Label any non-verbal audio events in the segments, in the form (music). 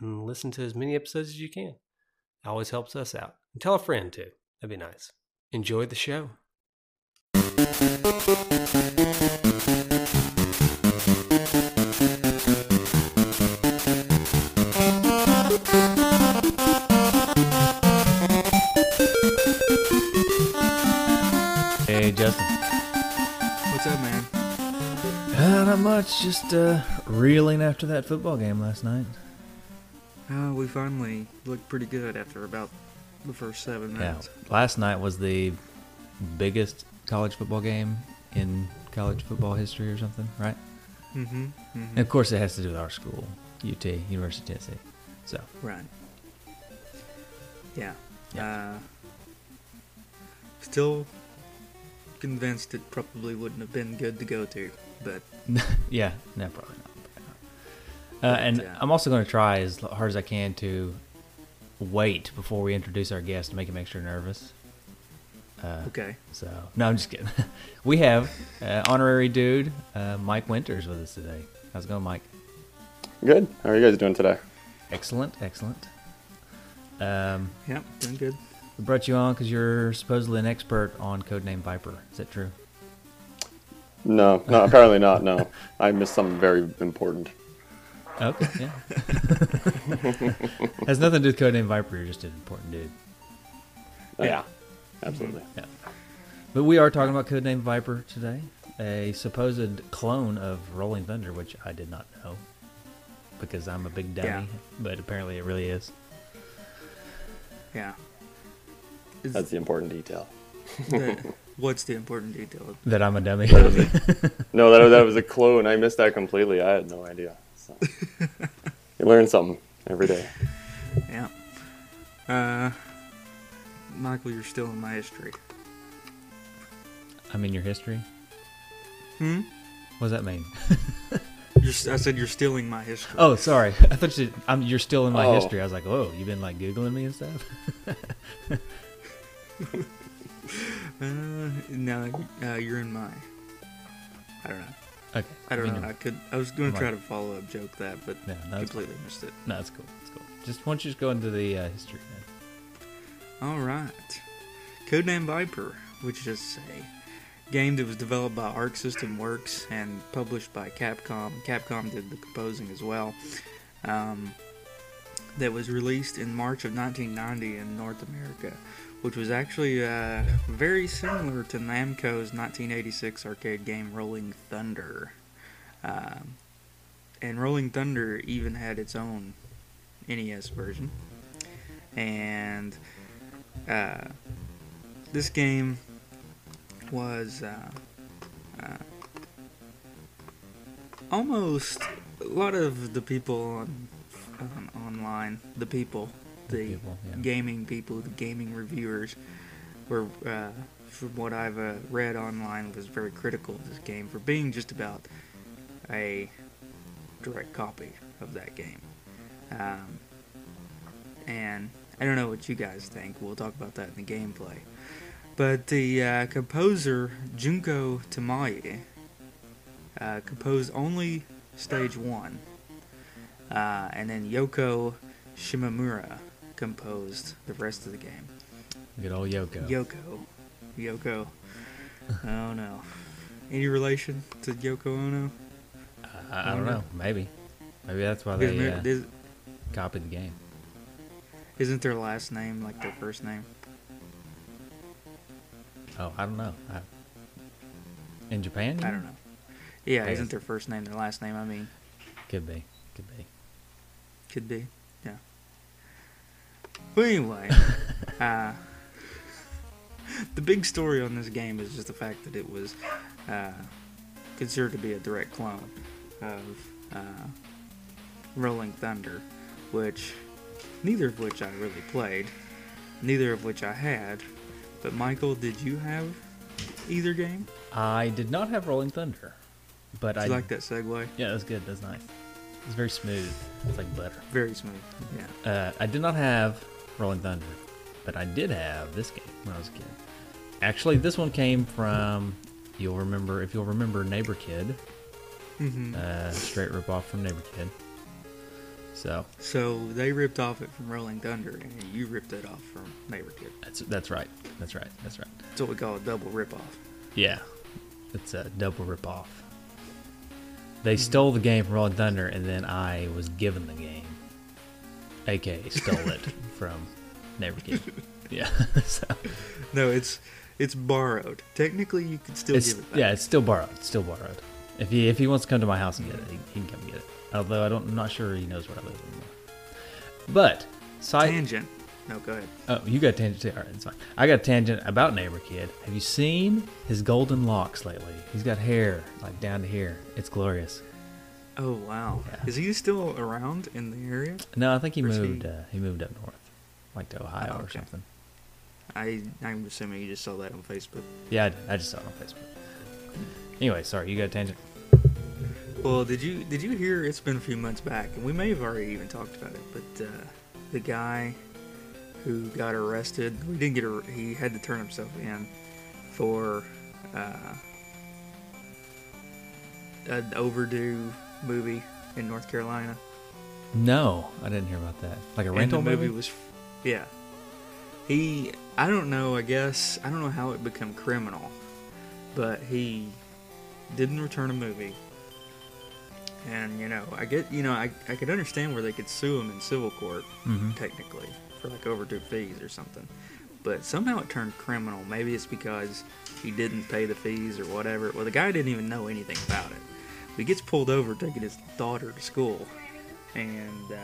and listen to as many episodes as you can. It always helps us out. And tell a friend too. That'd be nice. Enjoy the show. Hey, Justin. What's up, man? Uh, not much. Just uh, reeling after that football game last night. Oh, we finally looked pretty good after about the first seven minutes. Yeah, last night was the biggest college football game in college football history or something, right? Mm-hmm. And of course, it has to do with our school, UT, University of Tennessee. So, Right. Yeah. Yeah. Uh, still convinced it probably wouldn't have been good to go to, but (laughs) yeah, no, probably not. Probably not. Uh, and yeah. I'm also going to try as hard as I can to wait before we introduce our guest to make him extra nervous. Uh, okay. So no, I'm just kidding. (laughs) we have uh, honorary dude uh, Mike Winters with us today. How's it going, Mike? Good. How are you guys doing today? Excellent, excellent. Um, Yep, doing good. we brought you on because you're supposedly an expert on Codename Viper. Is that true? No, no, apparently not. No, I missed something very important. Okay, yeah. (laughs) Has nothing to do with Codename Viper. You're just an important dude. Oh, yeah, mm-hmm. absolutely. Yeah. But we are talking about Codename Viper today, a supposed clone of Rolling Thunder, which I did not know because I'm a big dummy. Yeah. But apparently, it really is. Yeah. Is That's the important detail. the- (laughs) what's the important detail? That I'm a dummy. (laughs) No, that that was a clone. I missed that completely. I had no idea. So. (laughs) you learn something every day. Yeah. Uh, Michael, you're still in my history. I'm in your history. Hmm? What does that mean? (laughs) You're, s- I said you're stealing my history. Oh, sorry. (laughs) I thought you. I'm, you're still in my Oh. history. I was like, oh, you've been like googling me and stuff. Uh, no, uh, you're in my. I don't know. Okay. I don't mean, know. I could. I was going to try to follow up joke that, but Yeah, no, completely missed it. No, that's cool. That's cool. Just why don't you just go into the uh, history then? All right. Codename Viper, which is a game that was developed by Arc System Works and published by Capcom. Capcom did the composing as well. Um, that was released in March of 1990 in North America, which was actually uh, very similar to Namco's 1986 arcade game Rolling Thunder. Um, and Rolling Thunder even had its own NES version. And uh, this game was uh, uh, almost a lot of the people on, on online, the people, the people, yeah. gaming people, the gaming reviewers, were, uh, from what I've uh, read online, was very critical of this game for being just about a direct copy of that game. Um, and I don't know what you guys think. We'll talk about that in the gameplay. But the uh, composer Junko Tamiya uh, composed only stage one, uh, and then Yoko Shimomura composed the rest of the game. Good old Yoko. Yoko, Yoko. oh no, any relation to Yoko Ono? I, I don't know. Maybe. Maybe that's why they uh, this- copied the game. Isn't their last name like their first name? Oh, I don't know. I, in Japan, I don't know. Yeah, isn't their first name their last name? I mean, Could be. Could be. could be. But anyway, (laughs) uh, the big story on this game is just the fact that it was uh, considered to be a direct clone of uh, Rolling Thunder, which neither of which I really played, neither of which I had. But Michael, did you have either game? I did not have Rolling Thunder, but I you like that segue? Yeah, that's good. That's nice. It's very smooth. It's like butter. Very smooth. Yeah. Uh, I did not have Rolling Thunder, but I did have this game when I was a kid. Actually, this one came from you'll remember if you'll remember Neighbor Kid, hmm uh, straight rip off from Neighbor Kid. So So they ripped off it from Rolling Thunder, and you ripped it off from Neighbor Kid. that's that's right. That's right. That's right. That's what we call a double rip off. Yeah, it's a double rip off. They stole the game from Rolling Thunder, and then I was given the game, aka stole it (laughs) from Neighbor (laughs) Kid. Yeah, (laughs) so No, it's it's borrowed. Technically, you could still it's give it back. yeah, it's still borrowed. It's still borrowed. If he if he wants to come to my house and get it, he, he can come get it. Although I don't, I'm not sure he knows where I live anymore. But side, Tangent. No, go ahead. oh, you got a tangent too. All right, it's fine. I got a tangent about neighbor kid. Have you seen his golden locks lately? He's got hair like down to here. It's glorious. Oh wow, Yeah. is he still around in the area? No, I think he he? moved. Uh, he moved up north, like to Ohio Oh, or something. I I'm assuming you just saw that on Facebook. Yeah, I. I just saw it on Facebook. Anyway, sorry, you got a tangent. Well, did you did you hear? It's been a few months back, and we may have already even talked about it. But uh, the guy who got arrested, we didn't get. A, he had to turn himself in for uh, an overdue movie in North Carolina. No, I didn't hear about that. Like a And rental movie, movie. was, yeah. He, I don't know. I guess I don't know how it became criminal, but he didn't return a movie. And you know, I get, you know, I, I could understand where they could sue him in civil court, hmm technically, for like overdue fees or something. But somehow it turned criminal. Maybe it's because he didn't pay the fees or whatever. Well, the guy didn't even know anything about it. He gets pulled over taking his daughter to school, and uh,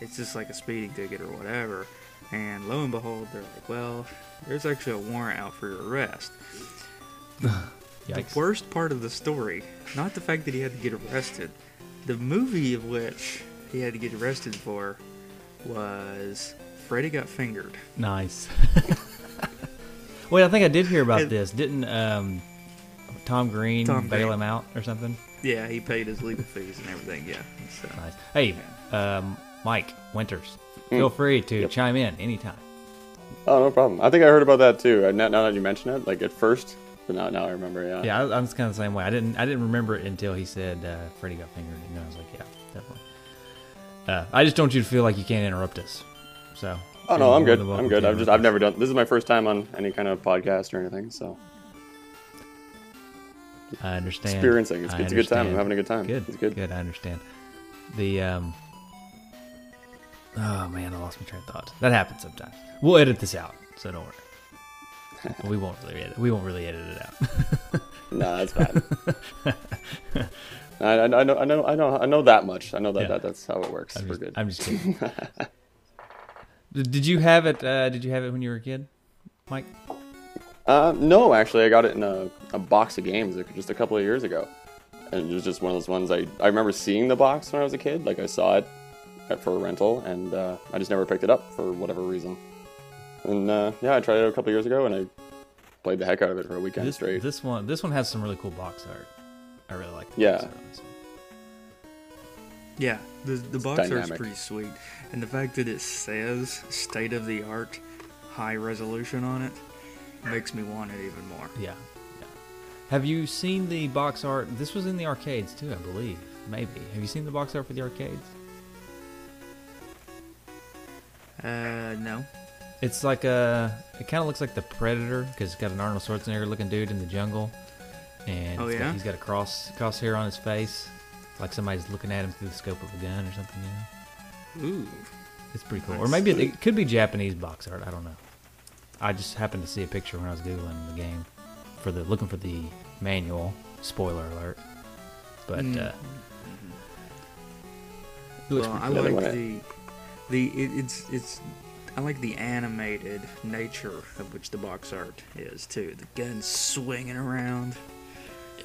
it's just like a speeding ticket or whatever. And lo and behold, they're like, "Well, there's actually a warrant out for your arrest." (sighs) The worst part of the story, not the fact that he had to get arrested, the movie of which he had to get arrested for was Freddy Got Fingered. Nice. (laughs) Wait, I think I did hear about this. Didn't um, Tom Green Tom bail Green. him out or something? Yeah, he paid his legal fees and everything. Yeah. So, Nice. Hey, um, Mike Winters, feel free to Yep. chime in anytime. Oh, no problem. I think I heard about that too. uh, Now, now that you mention it, like at first, but now, now I remember. Yeah. Yeah, I, I'm just kind of the same way. I didn't I didn't remember it until he said uh, Freddie got fingered, and I was like, yeah, definitely. Uh, I just don't want you to feel like you can't interrupt us. So. Oh no, I'm good. I'm good. I've just I've never done. This is my first time on any kind of podcast or anything. So I understand. experiencing. It's, I it's a good time. I'm having a good time. Good, It's good. Good, I understand. The um. Oh man, I lost my train of thought. That happens sometimes. We'll edit this out, so don't worry. we won't really edit. We won't really edit it out. (laughs) No, that's fine. I, I, know. I know. I know. I know that much. I know that, Yeah. that that's how it works. I'm We're just, good. I'm just kidding. (laughs) did, did you have it? Uh, did you have it when you were a kid, Mike? Uh, no, actually, I got it in a, a box of games like, just a couple of years ago, and it was just one of those ones. I I remember seeing the box when I was a kid. Like I saw it at, for a rental, and uh, I just never picked it up for whatever reason. And uh, yeah, I tried it a couple of years ago, and I played the heck out of it for a weekend This, straight. this one, this one has some really cool box art. I really like. The Yeah. box art this yeah, the the box art's dynamic. pretty sweet, and the fact that it says "state of the art, high resolution" on it makes me want it even more. Yeah, yeah. Have you seen the box art? This was in the arcades too, I believe. Maybe. Have you seen the box art for the arcades? Uh, no. It's like a. It kind of looks like the Predator because it's got an Arnold Schwarzenegger looking dude in the jungle, and Oh, it's got- yeah? he's got a cross crosshair on his face, like somebody's looking at him through the scope of a gun or something. You know? Ooh, It's pretty cool. Or maybe it, it could be Japanese box art. I don't know. I just happened to see a picture when I was googling the game for the looking for the manual. Spoiler alert. But Mm. uh, Well, I pretty cool. Yeah, they like wanna- the the it, it's it's I like the animated nature of which the box art is too. The gun swinging around.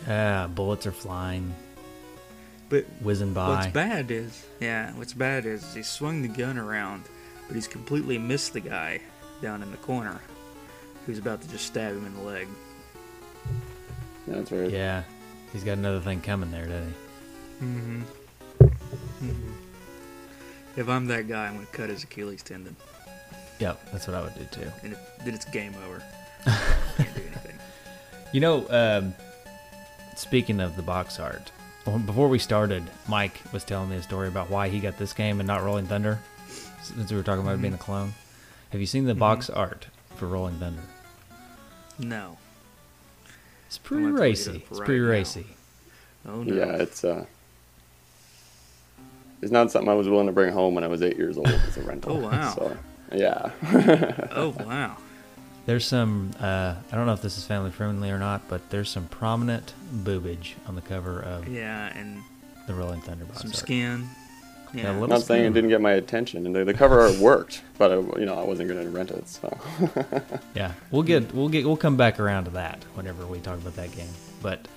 Yeah, bullets are flying, But whizzing by. what's bad is yeah, what's bad is he swung the gun around, but he's completely missed the guy down in the corner who's about to just stab him in the leg. Yeah, that's weird. Yeah, he's got another thing coming there, doesn't he? Mm-hmm. mm-hmm. If I'm that guy, I'm gonna cut his Achilles tendon, Yep, that's what I would do too. and if, then it's game over. (laughs) Can't do anything. You know, um, speaking of the box art, before we started, Mike was telling me a story about why he got this game and not Rolling Thunder. Since we were talking about it being a clone, have you seen the box art for Rolling Thunder? No. It's pretty I'm gonna look it racy. It's right pretty now. racy. Oh no. Yeah, it's uh, it's not something I was willing to bring home when I was eight years old as a (laughs) rental. Oh, wow. (laughs) So, yeah. (laughs) Oh wow. There's some. Uh, I don't know if this is family friendly or not, but there's some prominent boobage on the cover of Yeah, and the Rolling Thunder box some art. skin. Yeah, Yeah. a little- not saying it didn't get my attention, and the, the cover art worked, but I, you know I wasn't going to rent it. So (laughs) Yeah, we'll get we'll get we'll come back around to that whenever we talk about that game. But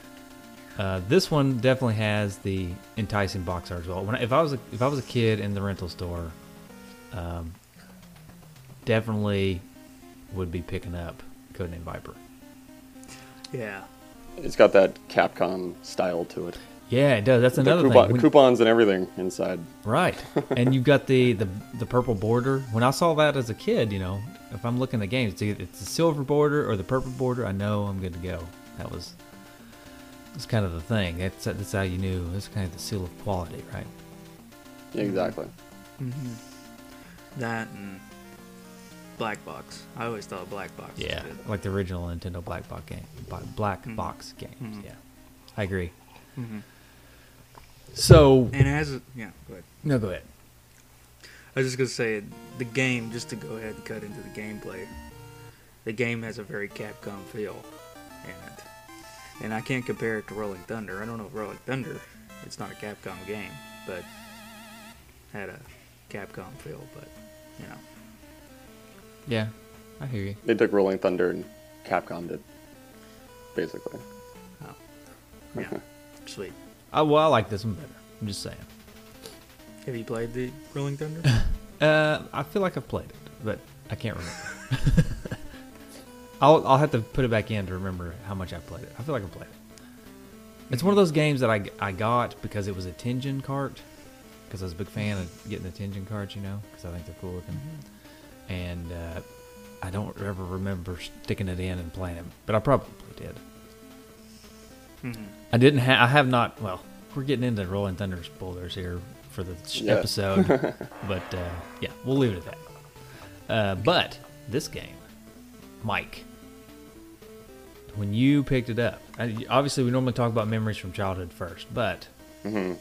uh, this one definitely has the enticing box art as well. When I, if I was a, if I was a kid in the rental store, um, definitely would be picking up Codename Viper. yeah. it's got that Capcom style to it. Yeah, it does. That's The another coupon, thing. When- coupons and everything inside. Right. (laughs) and you've got the, the the purple border. When I saw that as a kid, you know, if I'm looking at games, it's either it's the silver border or the purple border. I know I'm good to go. That was that's kind of the thing. That's that's how you knew. It's kind of the seal of quality, right? Exactly. Mm-hmm. That and Black Box. I always thought Black Box. Yeah, Was good. like the original Nintendo Black Box game, Bo- Black Mhm. Box games. Mhm. Yeah, I agree. So And as a, yeah, go ahead. no, go ahead. I was just gonna say the game. Just to go ahead and cut into the gameplay. The game has a very Capcom feel in it, and I can't compare it to Rolling Thunder. I don't know if Rolling Thunder. It's not a Capcom game, but had a Capcom feel. But you know, Yeah, I hear you. They took Rolling Thunder and Capcom did, basically. Oh, yeah, (laughs) sweet. I, well, I like this one better. I'm just saying. Have you played the Rolling Thunder? (laughs) Uh, I feel like I've played it, but I can't remember. (laughs) I'll I'll have to put it back in to remember how much I played it. I feel like I played it. It's one of those games that I, I got because it was a Tengen cart, because I was a big fan of getting the Tengen carts, you know, because I think they're cool looking. And uh, I don't ever remember sticking it in and playing it, but I probably did. Mm-hmm. I didn't have. I have not. Well, we're getting into Rolling Thunder spoilers here for the sh- Yeah. episode, (laughs) but uh, yeah, we'll leave it at that. Uh, but this game, Mike, when you picked it up, I, obviously we normally talk about memories from childhood first, but hmm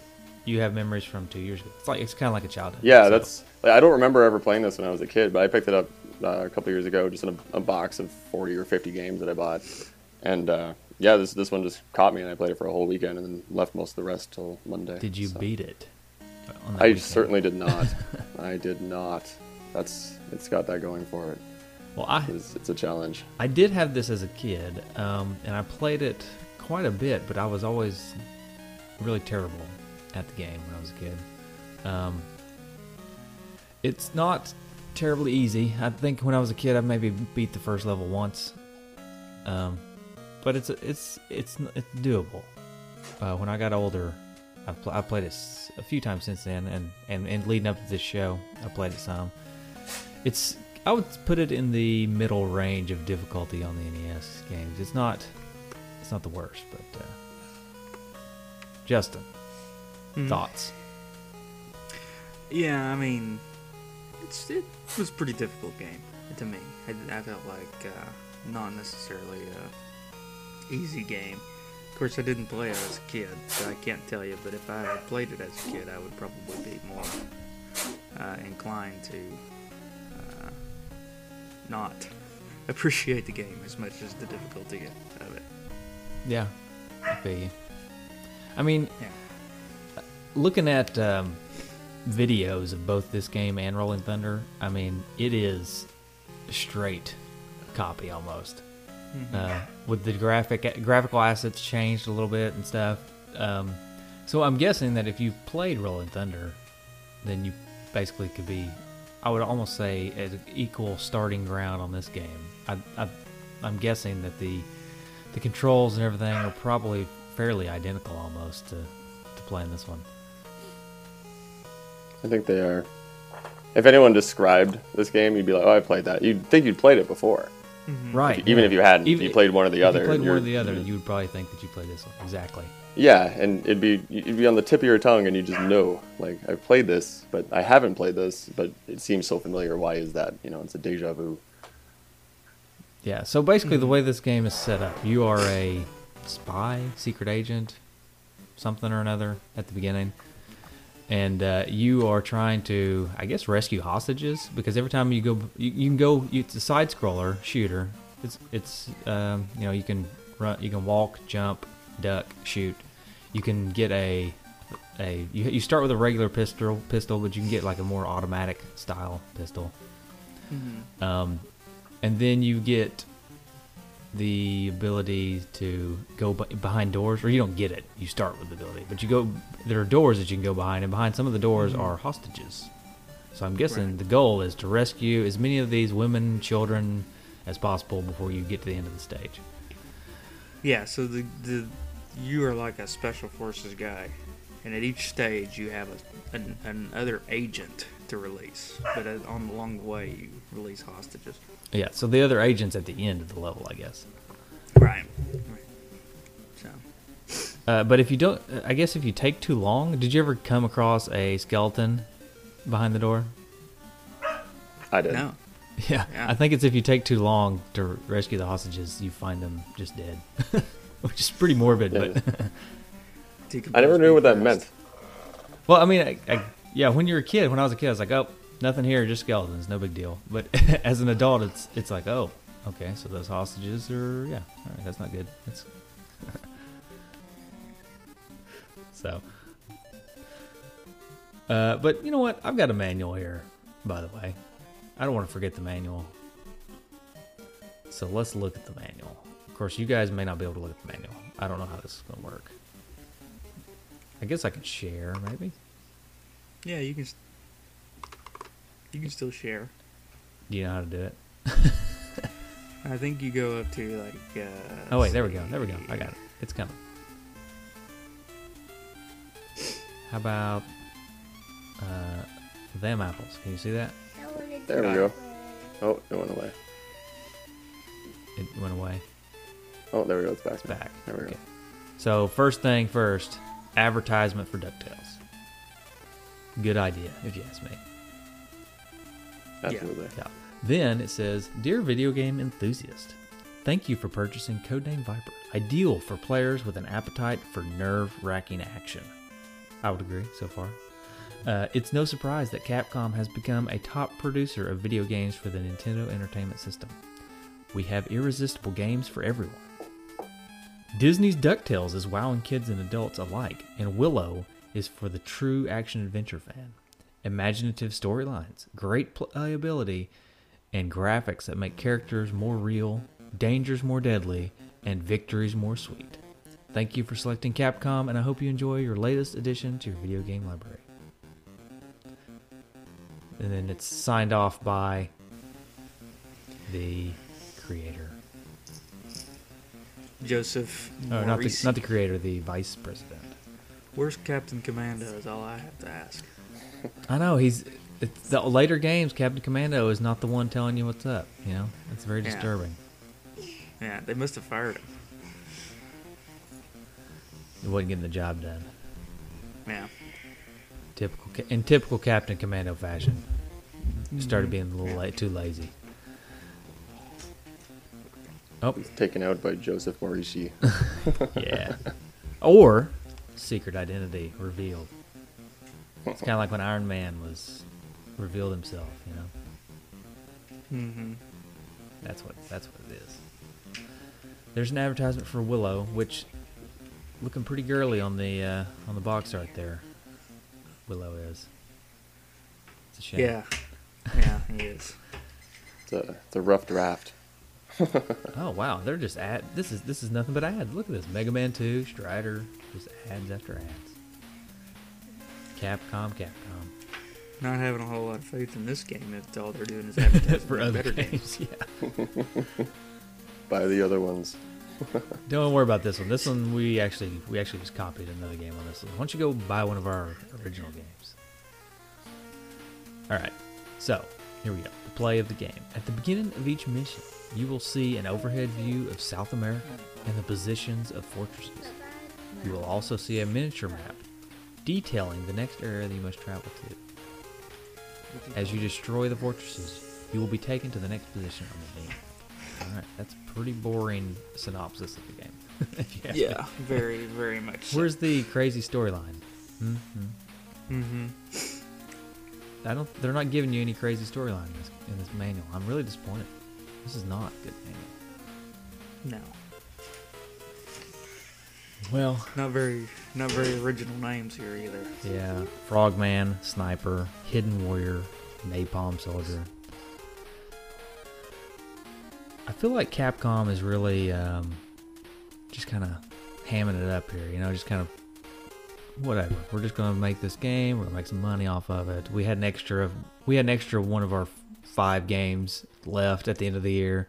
you have memories from two years ago. It's like it's kind of like a childhood. Yeah, so- that's. Like, I don't remember ever playing this when I was a kid, but I picked it up uh, a couple years ago, just in a, a box of forty or fifty games that I bought, and uh, yeah, this this one just caught me, and I played it for a whole weekend, and then left most of the rest till Monday. Did you so. beat it? I weekend? certainly did not. (laughs) I did not. That's it's got that going for it. Well, I It's, it's a challenge. I did have this as a kid, um, and I played it quite a bit, but I was always really terrible at the game when I was a kid. Um, it's not terribly easy. I think when I was a kid, I maybe beat the first level once, um, but it's it's it's it's doable. Uh, when I got older, I've, pl- I've played it a few times since then, and, and, and leading up to this show, I played it some. It's I would put it in the middle range of difficulty on the NES games. It's not it's not the worst, but uh, Justin, Mhm. thoughts? Yeah, I mean, it's, it was a pretty difficult game to me. I, I felt like uh, not necessarily a easy game. Of course, I didn't play it as a kid, so I can't tell you. But if I had played it as a kid, I would probably be more uh, inclined to uh, not (laughs) appreciate the game as much as the difficulty of it. Yeah, I feel you. I mean, Yeah. looking at um, videos of both this game and Rolling Thunder, I mean, it is straight copy almost. Uh, with the graphic graphical assets changed a little bit and stuff. Um, so I'm guessing that if you played Rolling Thunder, then you basically could be, I would almost say, at an equal starting ground on this game. I, I, I'm guessing that the the controls and everything are probably fairly identical almost to, to playing this one. I think they are. If anyone described this game, you'd be like, "Oh, I played that." You'd think you'd played it before, Mm-hmm. Right. even yeah. if you hadn't. Even- you played one or the if other. You played one or the other, mm-hmm. you would probably think that you played this one. Exactly. Yeah, and it'd be it'd be on the tip of your tongue, and you just know, like, I've played this, but I haven't played this, but it seems so familiar. Why is that? You know, it's a deja vu. Yeah, so basically, the mm-hmm. way this game is set up, you are a spy, secret agent, something or another at the beginning, and uh, you are trying to, I guess, rescue hostages because every time you go, you, you can go. It's a side scroller shooter. It's it's um, you know you can run, you can walk, jump, duck, shoot. You can get a a you, you start with a regular pistol pistol, but you can get like a more automatic style pistol. Um, and then you get the ability to go behind doors, or you don't get it. You start with the ability, but you go. There are doors that you can go behind, and behind some of the doors mm-hmm. are hostages. So I'm guessing Right. the goal is to rescue as many of these women, children as possible before you get to the end of the stage. Yeah, so the the you are like a special forces guy, and at each stage you have a, an, another agent to release, but uh, on along the way you release hostages. Yeah. So the other agents at the end of the level, I guess. Right. So Uh, but if you don't, I guess if you take too long, did you ever come across a skeleton behind the door? I did. no, (laughs) Yeah, Yeah. I think it's if you take too long to rescue the hostages, you find them just dead, (laughs) which is pretty morbid. Yeah. But (laughs) I never knew what that meant. well, I mean, I, I, yeah, when you're a kid, when I was a kid, I was like, oh, nothing here, just skeletons, no big deal. But (laughs) as an adult, it's it's like, oh, okay, so those hostages are yeah, all right, that's not good. That's (laughs) so. Uh, but you know what? I've got a manual here, by the way. I don't want to forget the manual. So let's look at the manual. Of course, you guys may not be able to look at the manual. I don't know how this is going to work. I guess I can share, maybe. Yeah, you can. s- You can still share. Do you know how to do it? (laughs) I think you go up to like. Uh, Oh wait, there we go. There we go. I got it. It's coming. How about uh, them apples? Can you see that? There we go. Oh, it went away. It went away. Oh, there we go. It's back. It's back. There we go. So first thing first, advertisement for Ducktales. Good idea, if you ask me. Absolutely. Yeah. Then it says, Dear video game enthusiast, thank you for purchasing Codename Viper, ideal for players with an appetite for nerve wracking action. I would agree so far. Uh, it's no surprise that Capcom has become a top producer of video games for the Nintendo Entertainment System. We have irresistible games for everyone. Disney's DuckTales is wowing kids and adults alike, and Willow is for the true action adventure fan. Imaginative storylines, great playability, and graphics that make characters more real, dangers more deadly, and victories more sweet. Thank you for selecting Capcom, and I hope you enjoy your latest addition to your video game library. And then it's signed off by the creator. Joseph. Oh, not the, not the creator, the vice president. Where's Captain Commando? Is all I have to ask. I know he's it's the later games. Captain Commando is not the one telling you what's up. You know, it's very Yeah. disturbing. Yeah, they must have fired him. He wasn't getting the job done. Yeah. Typical in typical Captain Commando fashion. Started mm-hmm. being a little la- too lazy. Oh, he's Taken out by Joseph Morici. (laughs) yeah. or secret identity revealed. It's kind of like when Iron Man was revealed himself, you know. Mm-hmm. That's what that's what it is. There's an advertisement for Willow, which looking pretty girly on the uh, on the box art there. Willow is. It's a shame. Yeah. Yeah, he is. It's a, it's a rough draft. (laughs) Oh wow, they're just ad. This is this is nothing but ads. Look at this: Mega Man Two, Strider, just ads after ads. Capcom, Capcom. Not having a whole lot of faith in this game if all they're doing is (laughs) advertising For other better games, games. yeah. (laughs) By the other ones. Don't worry about this one. This one we actually we actually just copied another game on this one. Why don't you go buy one of our original games? All right. So here we go. The play of the game. At the beginning of each mission, you will see an overhead view of South America and the positions of fortresses. You will also see a miniature map detailing the next area that you must travel to. As you destroy the fortresses, you will be taken to the next position on the game. All right, that's a pretty boring synopsis of the game. (laughs) if you ask me. Yeah, very, very much. so. Where's the crazy storyline? Mm-hmm. Mm-hmm. I don't. They're not giving you any crazy storyline in in this manual. I'm really disappointed. This is not a good manual. No, Well, not very, not very original names here either. yeah. Frogman, Sniper, Hidden Warrior, Napalm Soldier. I feel like Capcom is really um, just kind of hamming it up here. You know, just kind of whatever. We're just gonna make this game. We're gonna make some money off of it. We had an extra. We had an extra one of our five games left at the end of the year.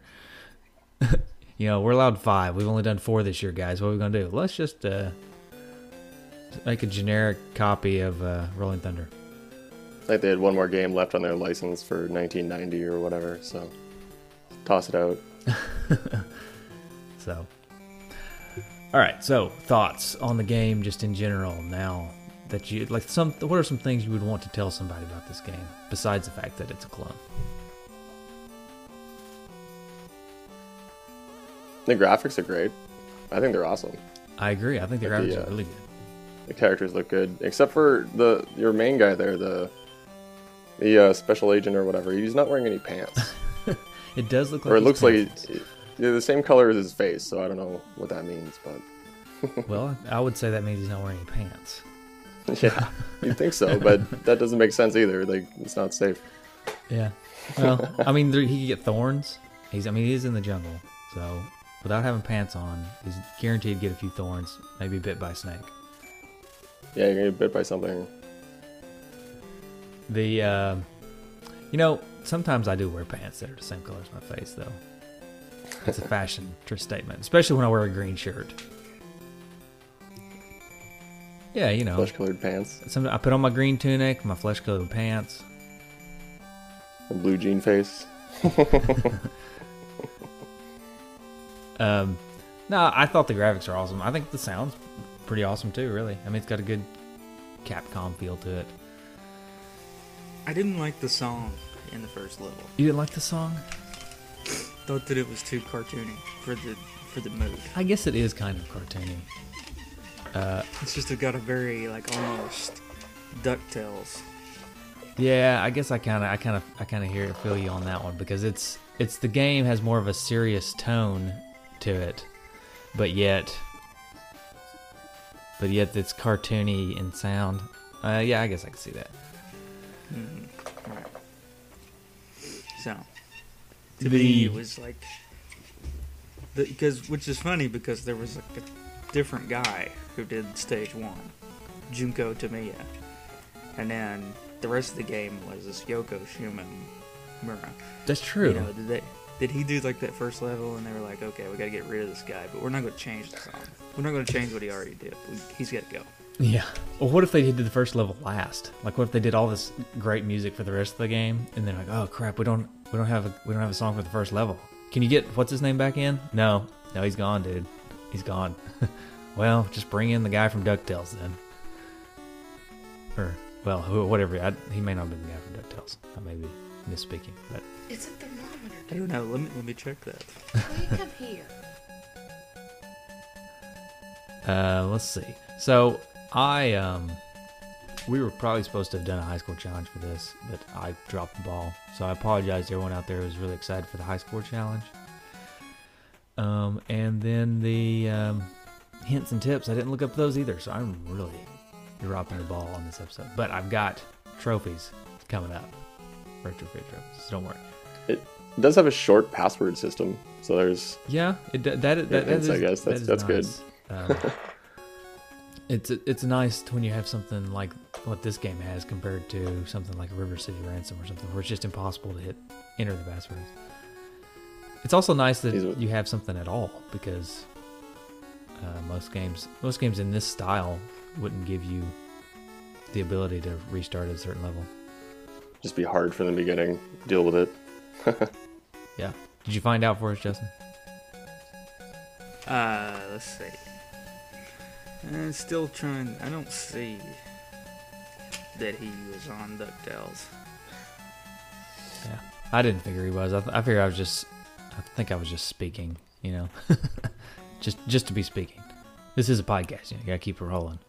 (laughs) you know, we're allowed five. We've only done four this year, guys. What are we gonna do? Let's just uh, make a generic copy of uh, Rolling Thunder. Like they had one more game left on their license for 1990 or whatever, so toss it out. (laughs) So, all right. So, thoughts on the game, just in general. Now that you like, some what are some things you would want to tell somebody about this game besides the fact that it's a clone? The graphics are great. I think they're awesome. I agree. I think the Like the, graphics uh, are really good. The characters look good, except for the your main guy there, the the uh, special agent or whatever. He's not wearing any pants, (laughs) It does look like. or it he's looks like pants. he, they're the same color as his face. So I don't know what that means, but (laughs) well, I would say that means he's not wearing any pants. (laughs) yeah, you'd think so, but (laughs) that doesn't make sense either. Like it's not safe. Yeah. Well, I mean, he could get thorns. He's. I mean, he is in the jungle, so without having pants on, he's guaranteed to get a few thorns. Maybe bit by a snake. Yeah, you're gonna get bit by something. The, uh, you know, sometimes I do wear pants that are the same color as my face, though. It's a fashion tr- statement, especially when I wear a green shirt. Yeah, you know, Flesh-colored pants, some, I put on my green tunic, my flesh-colored pants. a blue jean face. (laughs) Um, no, I thought the graphics are awesome. I think the sound's pretty awesome too. Really, I mean, it's got a good Capcom feel to it. I didn't like the song in the first level. You didn't like the song? Thought that it was too cartoony for the for the mood. I guess it is kind of cartoony. Uh, It's just it got a very like almost Ducktales. Yeah, I guess I kind of, I kind of, I kind of hear it, feel you on that one because it's, it's the game has more of a serious tone to it, but yet, but yet it's cartoony in sound. Uh, yeah, I guess I can see that. Mm-hmm. Right. So to The- me, it was like because which is funny because there was like a different guy who did stage one, Junko Tamiya, and then the rest of the game was this Yoko Shimomura. That's true. You know, did they? Did he do like that first level, and they were like, "Okay, we got to get rid of this guy, but we're not going to change the song. We're not going to change what he already did. We, he's got to go." Yeah. Well, what if they did the first level last? Like, what if they did all this great music for the rest of the game, and they're like, "Oh crap, we don't, we don't have a, we don't have a song for the first level. Can you get what's his name back in? No, no, he's gone, dude. He's gone. (laughs) well, just bring in the guy from Ducktales then, or well, who, whatever. I, he may not have been the guy from Ducktales. I may be misspeaking, but It's a thermometer. I don't know. Let me let me check that. Will you come here? Uh, let's see. So I um, we were probably supposed to have done a high school challenge for this, but I dropped the ball. So I apologize to everyone out there who was really excited for the high score challenge. Um, and then the um, hints and tips, I didn't look up those either. So I'm really dropping the ball on this episode. But I've got trophies coming up, retrofit trophies. So don't worry. It does have a short password system, so there's Yeah, it that that, that hints, is, I guess. that That's- is that's good. Um, (laughs) it's it's nice when you have something like what this game has compared to something like River City Ransom or something where it's just impossible to hit enter the passwords. It's also nice that These you have something at all because uh, most games most games in this style wouldn't give you the ability to restart at a certain level. just be hard from the beginning. Deal with it. (laughs) Yeah. Did you find out for us, Justin? Uh, let's see. I'm still trying. I don't see that he was on Ducktales. Yeah, I didn't figure he was. I, th- I figured I was just. I think I was just speaking. You know, (laughs) just just to be speaking. This is a podcast. You, know, you gotta keep it rolling.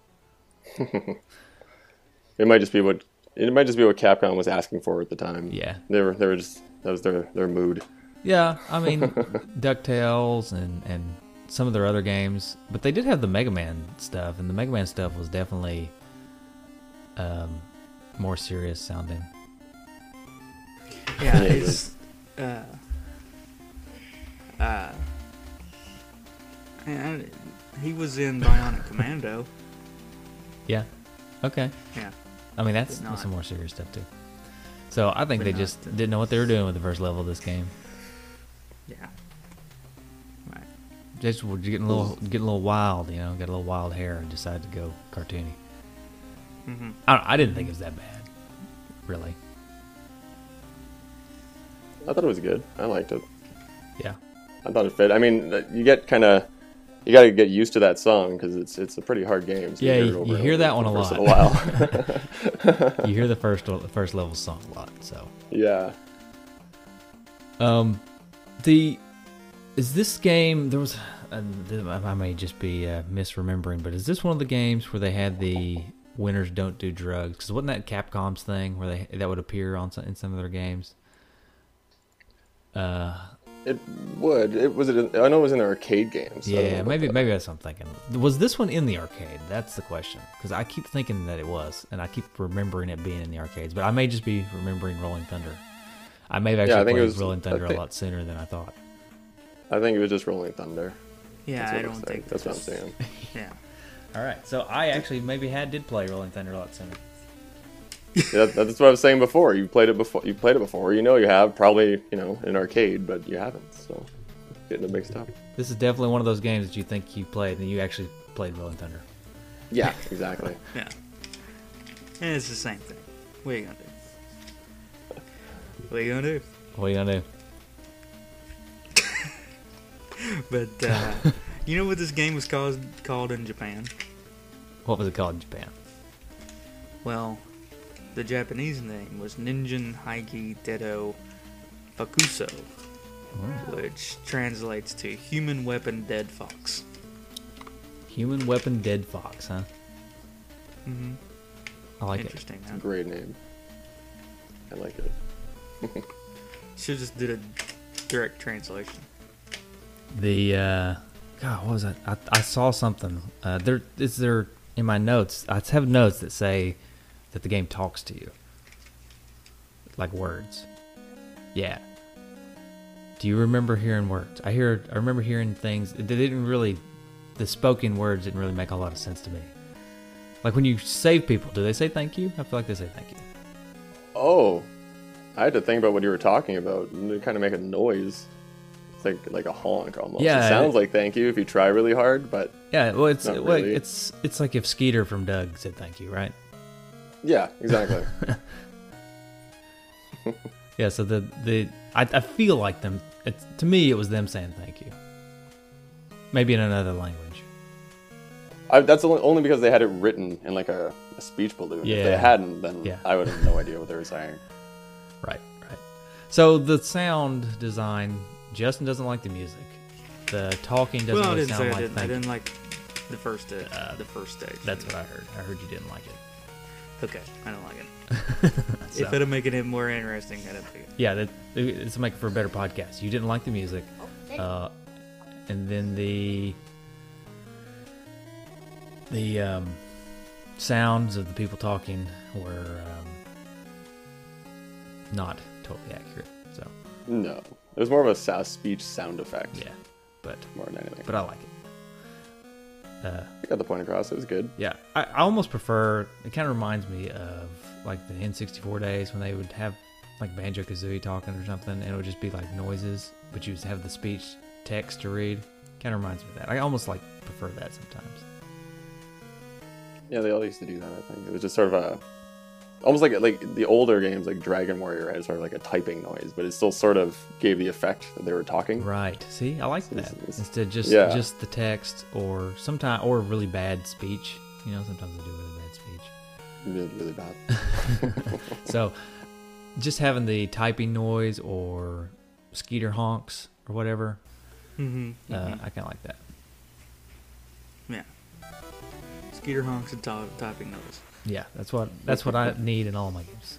(laughs) It might just be what it might just be what Capcom was asking for at the time. Yeah, They were they were just that was their their mood. yeah. I mean, (laughs) Ducktales and and some of their other games, but they did have the Mega Man stuff, and the Mega Man stuff was definitely um more serious sounding. Yeah, Yeah, it his, uh, uh, I- he was in Bionic Commando. Yeah. Okay. Yeah, I mean, that's, not- some more serious stuff too. So I think But they just didn't know what they were doing with the first level of this game. yeah. Right. Just were getting a little getting a little wild, you know, got a little wild hair and decided to go cartoony. hmm I, don't, I didn't think it was that bad, really. I thought it was good. I liked it. Yeah, I thought it fit. I mean, uh, you get kind of you got to get used to that song because it's it's a pretty hard game. So Yeah, hear you- over you hear that one a lot. little while. (laughs) (laughs) you hear the first the first level song a lot. So, yeah, um, the is this game there was uh, I may just be uh, misremembering, but is this one of the games where they had the winners don't do drugs? Because wasn't that Capcom's thing where they that would appear on some, in some of their games? Uh, it would. It was. It. In, I know it was in the arcade games. so I don't know Yeah, maybe that. maybe that's what I'm thinking. Was this one in the arcade? That's the question. Because I keep thinking that it was, and I keep remembering it being in the arcades. But I may just be remembering Rolling Thunder. I may have actually Yeah, I think it played was- Rolling Thunder a lot sooner than I thought. I think it was just Rolling Thunder. Yeah, That's I what don't I'm think saying. That's what I'm saying. (laughs) Yeah. (laughs) All right, so I actually maybe had did play Rolling Thunder a lot sooner. (laughs) Yeah, that's what I was saying before. You played it before. You played it before. You know you have probably you know in an arcade, but you haven't. So getting it mixed up. This is definitely one of those games that you think you played and you actually played Rolling Thunder. Yeah, exactly. Yeah. And it's the same thing. What are you gonna do? What are you gonna do? What are you gonna do? (laughs) But uh, (laughs) you know what this game was called called in Japan? What was it called in Japan? Well, the Japanese name was Ninjin Haiki Dedo Fakuso, which translates to Human Weapon Dead Fox. Human Weapon Dead Fox, huh? hmm I like it. Interesting, huh? Great name. I like it. (laughs) Should just did a direct translation. The uh, God, what was that? I, I saw something. Uh, there is there in my notes. I have notes that say that the game talks to you, like words. Yeah. Do you remember hearing words? I hear. I remember hearing things. They didn't really. The spoken words didn't really make a lot of sense to me. Like when you save people, do they say thank you? I feel like they say thank you. Oh, I had to think about what you were talking about. and They kind of make a noise. It's like like a honk almost. Yeah, it sounds like thank you if you try really hard, but Yeah. Well, it's well, really. it's it's like if Skeeter from Doug said thank you, right? yeah, exactly. (laughs) Yeah, so the the I, I feel like them. It's, to me, it was them saying thank you. Maybe in another language. I, that's only, because they had it written in like a, a speech balloon. If they hadn't, then Yeah. I would have no idea what they were saying. (laughs) Right, right. So the sound design, Justin doesn't like the music. The talking doesn't well, I really didn't sound say I like didn't. I didn't like the first uh, the first stage. That's what I heard. I heard you didn't like it. Okay, I don't like it. (laughs) So- If it'll make it more interesting, then it'll be good. yeah, that it's making for a better podcast. You didn't like the music, uh, and then the the um, sounds of the people talking were um, not totally accurate. So No, it was more of a sa- speech sound effect yeah, but more than anything. but I like it. Uh, I got the point across. It was good. Yeah, I, I almost prefer. It kind of reminds me of like the N64 days when they would have like Banjo Kazooie talking or something, and it would just be like noises, but you would have the speech text to read. Kind of reminds me of that. I almost like prefer that sometimes. Yeah, they all used to do that. I think it was just sort of a, almost like like the older games like Dragon Warrior had sort of like a typing noise, but it still sort of gave the effect that they were talking. Right. See, I like that It's- it's- instead just yeah. just the text or sometimes or really bad speech. You know, sometimes they do really bad speech. Really, really bad. (laughs) (laughs) So, just having the typing noise or skeeter honks or whatever, Mm-hmm. uh, I kind of like that. yeah. Skeeter honks and to- typing noise. Yeah, that's what that's what I need in all my games.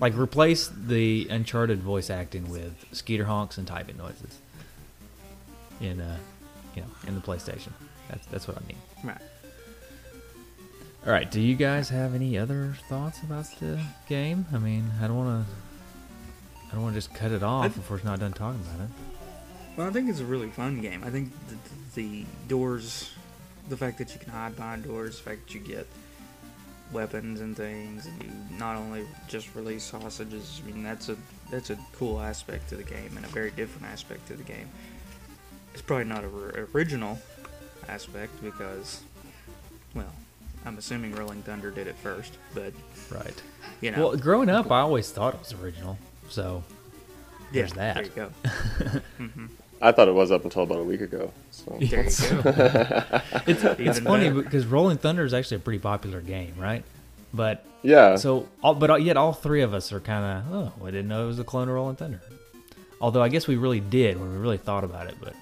Like replace the Uncharted voice acting with skeeter honks and typing noises. In uh, you know, in the PlayStation. That's that's what I need. Right. All right. Do you guys have any other thoughts about the game? I mean, I don't want to. I don't want to just cut it off I- if we're not done talking about it. Well, I think it's a really fun game. I think the, the doors, the fact that you can hide behind doors, the fact that you get weapons and things, and you not only just release hostages. I mean, that's a that's a cool aspect to the game and a very different aspect to the game. It's probably not a r- original aspect because, well, I'm assuming Rolling Thunder did it first, but Right. you know, Well, growing up, I always thought it was original. So yeah, there's that. There you go. (laughs) hmm I thought it was up until about a week ago. So There you go. (laughs) it's it's funny better. because Rolling Thunder is actually a pretty popular game, right? But yeah, so, all, but yet all three of us are kind of, oh, I didn't know it was a clone of Rolling Thunder. Although I guess we really did when we really thought about it. But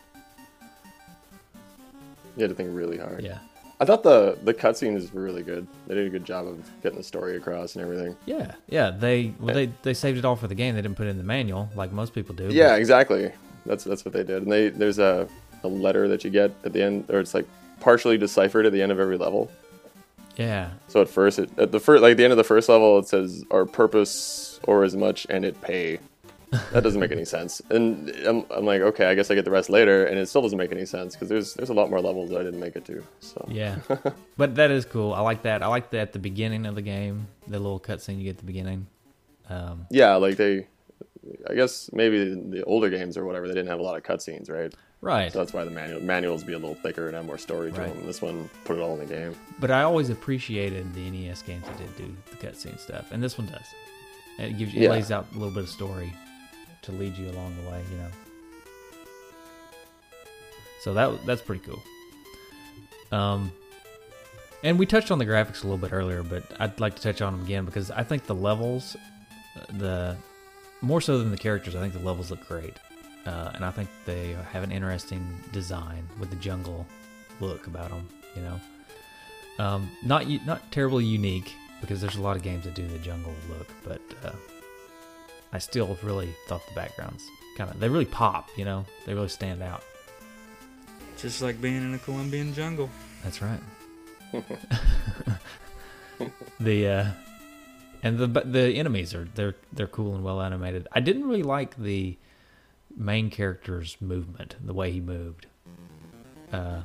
you had to think really hard. yeah, I thought the the cutscenes is really good. They did a good job of getting the story across and everything. yeah, yeah. They well, they they saved it all for the game. They didn't put it in the manual like most people do. Yeah, exactly. That's that's what they did. And they there's a a letter that you get at the end, or it's like partially deciphered at the end of every level. yeah, So at first, it, at the first, like the end of the first level, it says our purpose or as much and it pay. That doesn't make any (laughs) sense. And I'm, I'm like, okay, I guess I get the rest later, and it still doesn't make any sense because there's there's a lot more levels that I didn't make it to. So yeah. (laughs) but that is cool. I like that. I like that at the beginning of the game, the little cutscene you get at the beginning. Um, yeah, like they, I guess maybe the older games or whatever, they didn't have a lot of cutscenes, right? right. So that's why the manual manuals be a little thicker and have more story to Right. them. This one put it all in the game. But I always appreciated the NES games that did do the cutscene stuff, and this one does. And it gives you, it Yeah. lays out a little bit of story to lead you along the way, you know. So that that's pretty cool. Um, and we touched on the graphics a little bit earlier, but I'd like to touch on them again because I think the levels, uh, the more so than the characters, I think the levels look great, uh, and I think they have an interesting design with the jungle look about them. You know, um, not not terribly unique because there's a lot of games that do the jungle look, but uh, I still really thought the backgrounds kind of they really pop. You know, they really stand out. Just like being in a Colombian jungle. That's right. (laughs) (laughs) the uh, and the the enemies are they're they're cool and well animated. I didn't really like the main character's movement, the way he moved. Uh,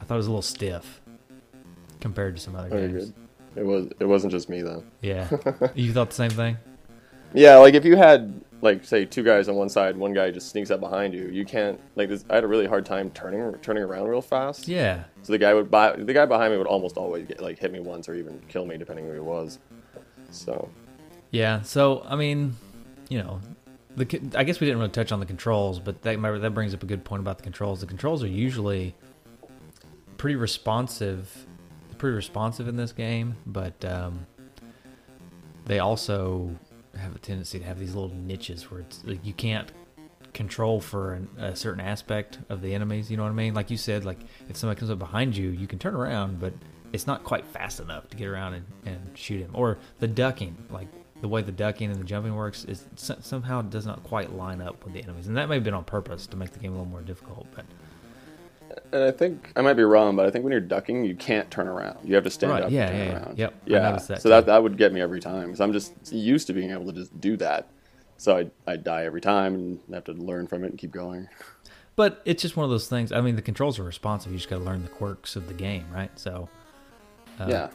I thought it was a little stiff compared to some other Very games. It was. It wasn't just me though. Yeah, (laughs) you thought the same thing. Yeah, like if you had like say two guys on one side, one guy just sneaks up behind you. You can't like this. I had a really hard time turning turning around real fast. Yeah, So the guy would buy the guy behind me would almost always get like hit me once or even kill me depending who he was. So yeah. So I mean, you know, the I guess we didn't really touch on the controls, but that that brings up a good point about the controls. The controls are usually pretty responsive, pretty responsive in this game, but um, they also have a tendency to have these little niches where it's like you can't control for an, a certain aspect of the enemies. You know what I mean? Like you said, like if somebody comes up behind you, you can turn around, but it's not quite fast enough to get around and, and shoot him. Or the ducking, like the way the ducking and the jumping works, is somehow does not quite line up with the enemies, and that may have been on purpose to make the game a little more difficult. But And I think I might be wrong, but I think when you're ducking, you can't turn around. You have to stand Right, up. yeah, and turn yeah, yeah. around. Yep, Yeah. that so that that would get me every time because I'm just used to being able to just do that. So I I die every time and have to learn from it and keep going. but it's just one of those things. I mean, the controls are responsive. You just got to learn the quirks of the game, right? So uh, yeah.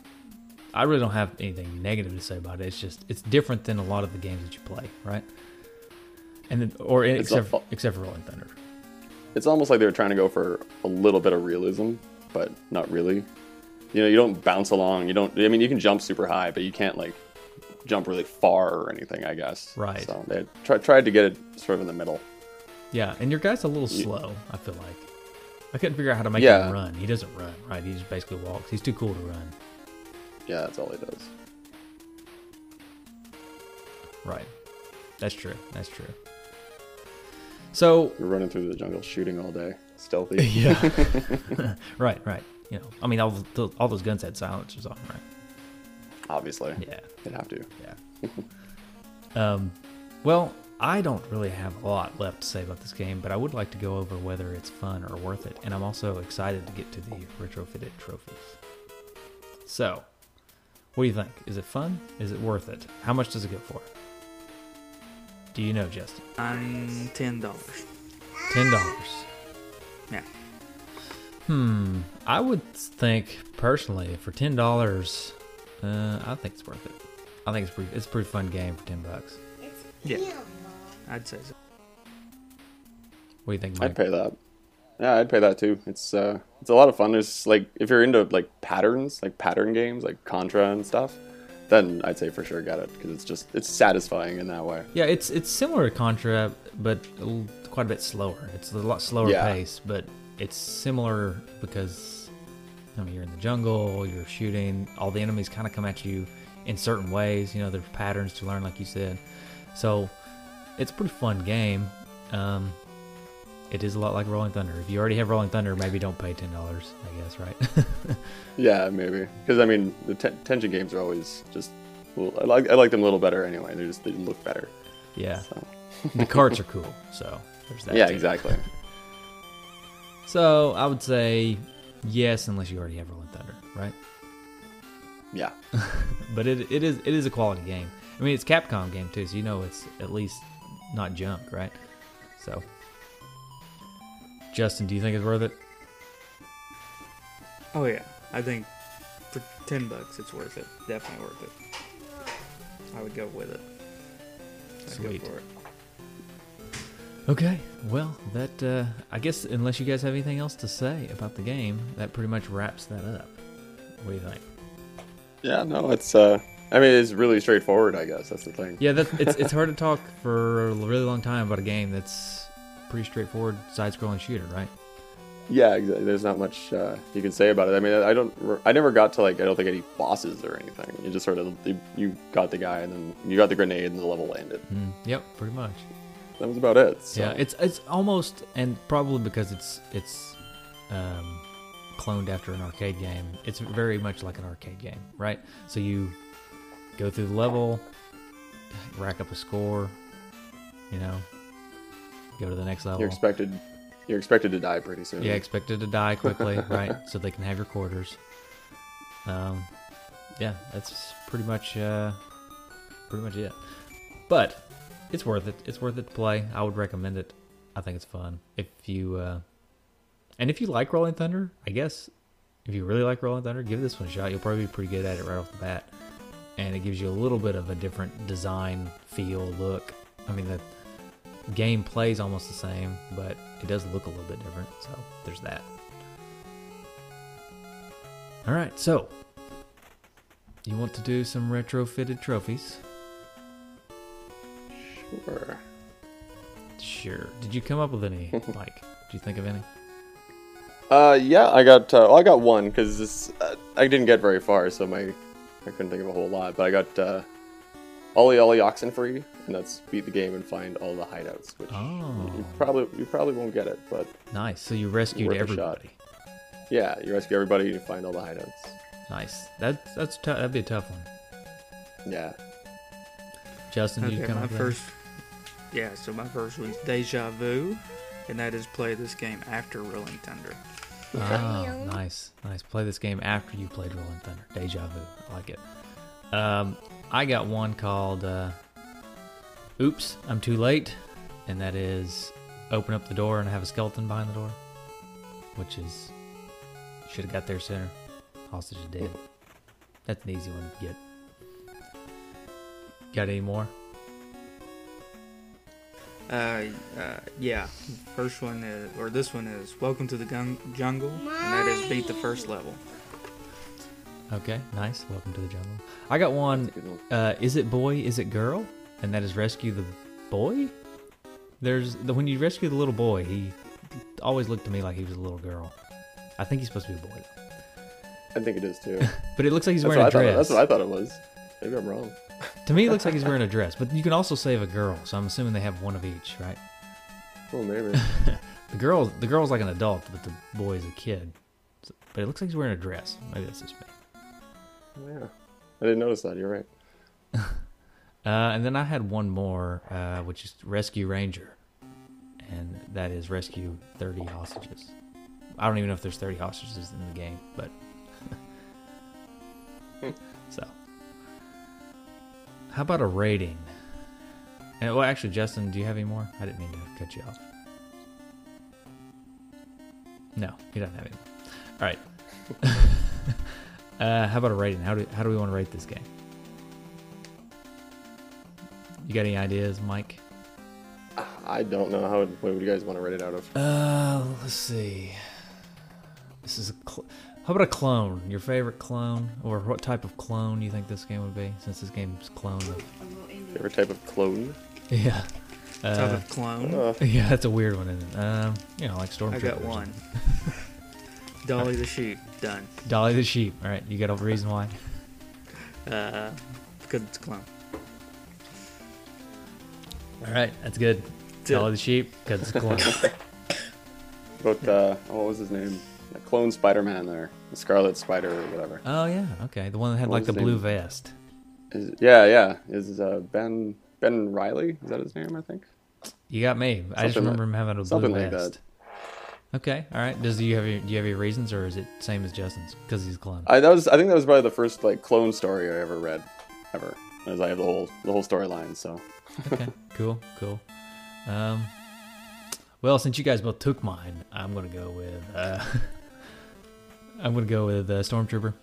I really don't have anything negative to say about it. It's just it's different than a lot of the games that you play, right? And then, or It's except a- except for Rolling Thunder. It's almost like they were trying to go for a little bit of realism, but not really. You know, you don't bounce along. You don't. I mean, you can jump super high, but you can't like jump really far or anything. I guess. Right. So they try, tried to get it sort of in the middle. Yeah, and your guy's a little slow. I feel like I couldn't figure out how to make Yeah. him run. He doesn't run, right? He just basically walks. He's too cool to run, Yeah, that's all he does. right? That's true. That's true. So You're running through the jungle shooting all day, stealthy. (laughs) yeah, (laughs) (laughs) right, right. You know, I mean, all the, all those guns had silencers on, right? Obviously, Yeah, they'd have to. yeah. um, well, I don't really have a lot left to say about this game, but I would like to go over whether it's fun or worth it, and I'm also excited to get to the retrofitted trophies. So, what do you think? Is it fun? Is it worth it? How much does it go for? Do you know, Justin? I'm ten dollars. Ten dollars. Yeah. Hmm. I would think personally for ten dollars, uh, I think it's worth it. I think it's pretty. It's a pretty fun game for ten bucks. Yeah. I'd say so. What do you think, Mike? I'd pay that. Yeah, I'd pay that too. It's uh, it's a lot of fun. There's like if you're into like patterns, like pattern games, like Contra and stuff, then I'd say for sure get it because it's just it's satisfying in that way. Yeah, it's it's similar to Contra, but quite a bit slower. It's a lot slower Yeah. pace, but it's similar because I mean you're in the jungle, you're shooting. All the enemies kind of come at you in certain ways. You know, there's patterns to learn, like you said. So it's a pretty fun game. Um, it is a lot like Rolling Thunder. If you already have Rolling Thunder, maybe don't pay ten dollars. I guess, right? (laughs) Yeah, maybe because I mean the ten- tension games are always just. Well, I like I like them a little better anyway. They just they look better. yeah, So (laughs) the carts are cool. (laughs) So there's that. yeah, too. exactly. So I would say yes, unless you already have Rolling Thunder, right? Yeah, But it, it is it is a quality game. I mean, it's Capcom game too, so you know it's at least not junk, right? So, Justin, do you think it's worth it? Oh yeah, I think for ten bucks it's worth it. Definitely worth it. I would go with it. I'd go Sweet. for it. Okay, well, that uh, I guess unless you guys have anything else to say about the game, that pretty much wraps that up. What do you think? yeah. No, it's uh, I mean it's really straightforward. I guess that's the thing. Yeah, that, it's it's hard to (laughs) talk for a really long time about a game that's pretty straightforward side-scrolling shooter, right? Yeah, exactly. There's not much uh, you can say about it. I mean, I don't. I never got to like. I don't think any bosses or anything. You just sort of you, you got the guy and then you got the grenade and the level landed. Mm, yep, pretty much. That was about it. So. Yeah, it's it's almost and probably because it's it's um, cloned after an arcade game. It's very much like an arcade game, right? So you go through the level, rack up a score, you know, go to the next level. you're expected. You're expected to die pretty soon. yeah, expected to die quickly, (laughs) right? So they can have your quarters. Um, yeah, that's pretty much uh, pretty much it. But it's worth it. It's worth it to play. I would recommend it. I think it's fun. If you uh, and if you like Rolling Thunder, I guess if you really like Rolling Thunder, give this one a shot. You'll probably be pretty good at it right off the bat, and it gives you a little bit of a different design, feel, look. I mean, the game plays almost the same, but it does look a little bit different. So there's that. All right, so you want to do some retrofitted trophies? Sure. Sure. Did you come up with any, (laughs) Mike? Did you think of any? Uh, yeah, I got. Uh, well, I got one because this. Uh, I didn't get very far, so my. I couldn't think of a whole lot, but I got uh, Ollie Ollie Oxenfree, and that's beat the game and find all the hideouts, which Oh, you probably you probably won't get it, but nice. So you rescued Worth a shot. everybody. yeah, you rescue everybody, you find all the hideouts. Nice. That's that's tou- that'd be a tough one. Yeah. Justin, you Okay, come my up with first. Yeah, so my first one's Deja Vu, and that is play this game after Rolling Thunder. Oh, nice, nice. Play this game after you played Rolling Thunder. Deja vu. I like it. Um, I got one called uh, "Oops, I'm Too Late," and that is open up the door and have a skeleton behind the door, which is should have got there sooner. Hostage is dead. That's an easy one to get. Got any more? Uh, uh, yeah. First one is, or this one is Welcome to the Gun- Jungle, and that is beat the first level. Okay, nice. Welcome to the jungle. I got one. Uh, is it boy? Is it girl? And that is rescue the boy. There's the when you rescue the little boy, he always looked to me like he was a little girl. I think he's supposed to be a boy, though. I think it is too. (laughs) but it looks like he's That's wearing what, I a thought, dress. that's what I thought it was. Maybe I'm wrong. To me, it looks like he's wearing a dress. But you can also save a girl, so I'm assuming they have one of each, right? Oh, maybe. (laughs) The girl, the girl's like an adult, but the boy is a kid. So- But it looks like he's wearing a dress. Maybe that's just me. Yeah. I didn't notice that. You're right. (laughs) Uh, and then I had one more, uh, which is Rescue Ranger, and that is rescue 30 hostages. I don't even know if there's 30 hostages in the game, but (laughs) so. How about a rating? And, well, actually, Justin, do you have any more? I didn't mean to cut you off. No, he doesn't have any. All right. (laughs) uh, how about a rating? How do how do we want to rate this game? You got any ideas, Mike? I don't know how. What would you guys want to rate it out of? Uh, let's see. This is a. Cl- how about a clone? Your favorite clone, or what type of clone you think this game would be? Since this game's clone of. Favorite type of clone? Yeah. Type Uh, of clone. Uh, yeah, that's a weird one, isn't it? Um, you know, like Stormtrooper. I got one. (laughs) Dolly the sheep. Done. Dolly the sheep. All right, you got a reason why? Uh, because it's a clone. All right, that's good. Dolly the sheep, because it's a clone. (laughs) about uh, what was his name? The clone Spider-Man there, the Scarlet Spider or whatever. oh yeah, okay. The one that had What like the blue name? vest. Is, yeah, yeah. Is uh, Ben Ben Riley? Is that his name? I think. You got me. I just Something like- remember him having a blue something like vest. Okay, all right. Does do you have your, do you have your reasons, or is it same as Justin's because he's a clone? I that was I think that was probably the first like clone story I ever read, ever. As I have the whole the whole storyline. So okay, (laughs) cool, cool. Um, well, since you guys both took mine, I'm gonna go with uh, (laughs) I'm gonna go with uh, Stormtrooper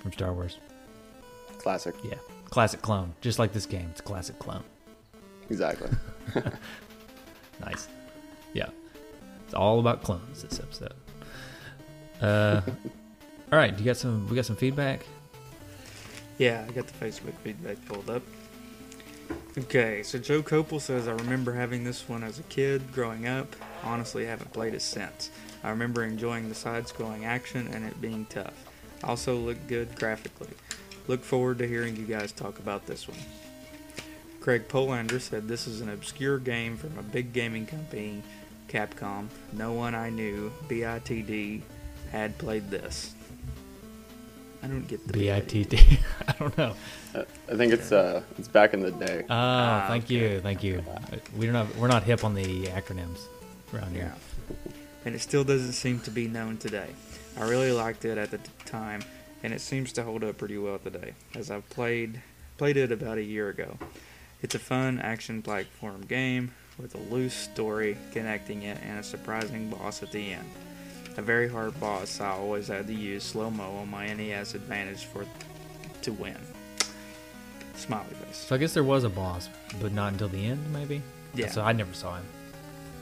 from Star Wars. classic. Yeah, classic clone, just like this game. It's a classic clone. Exactly. (laughs) (laughs) Nice. Yeah, it's all about clones this episode. Uh, (laughs) all right, you got some? We got some feedback. Yeah, I got the Facebook feedback pulled up. Okay, so Joe Copel says, I remember having this one as a kid growing up. Honestly, haven't played it since. I remember enjoying the side scrolling action and it being tough. Also, looked good graphically. Look forward to hearing you guys talk about this one. Craig Polander said, This is an obscure game from a big gaming company, Capcom. No one I knew, BITD, had played this. I don't get the B I T BITD. (laughs) I don't know. Uh, I think it's uh it's back in the day. Oh, Ah, thank okay. you, thank you. We don't have, we're not hip on the acronyms around Yeah. And it still doesn't seem to be known today. I really liked it at the time, and it seems to hold up pretty well today, as I've played played it about a year ago. It's a fun action platform game with a loose story connecting it and a surprising boss at the end. A very hard boss I always had to use slow mo on my NES advantage for to win. Smiley face. So I guess there was a boss, but not until the end, maybe. Yeah. So I never saw him.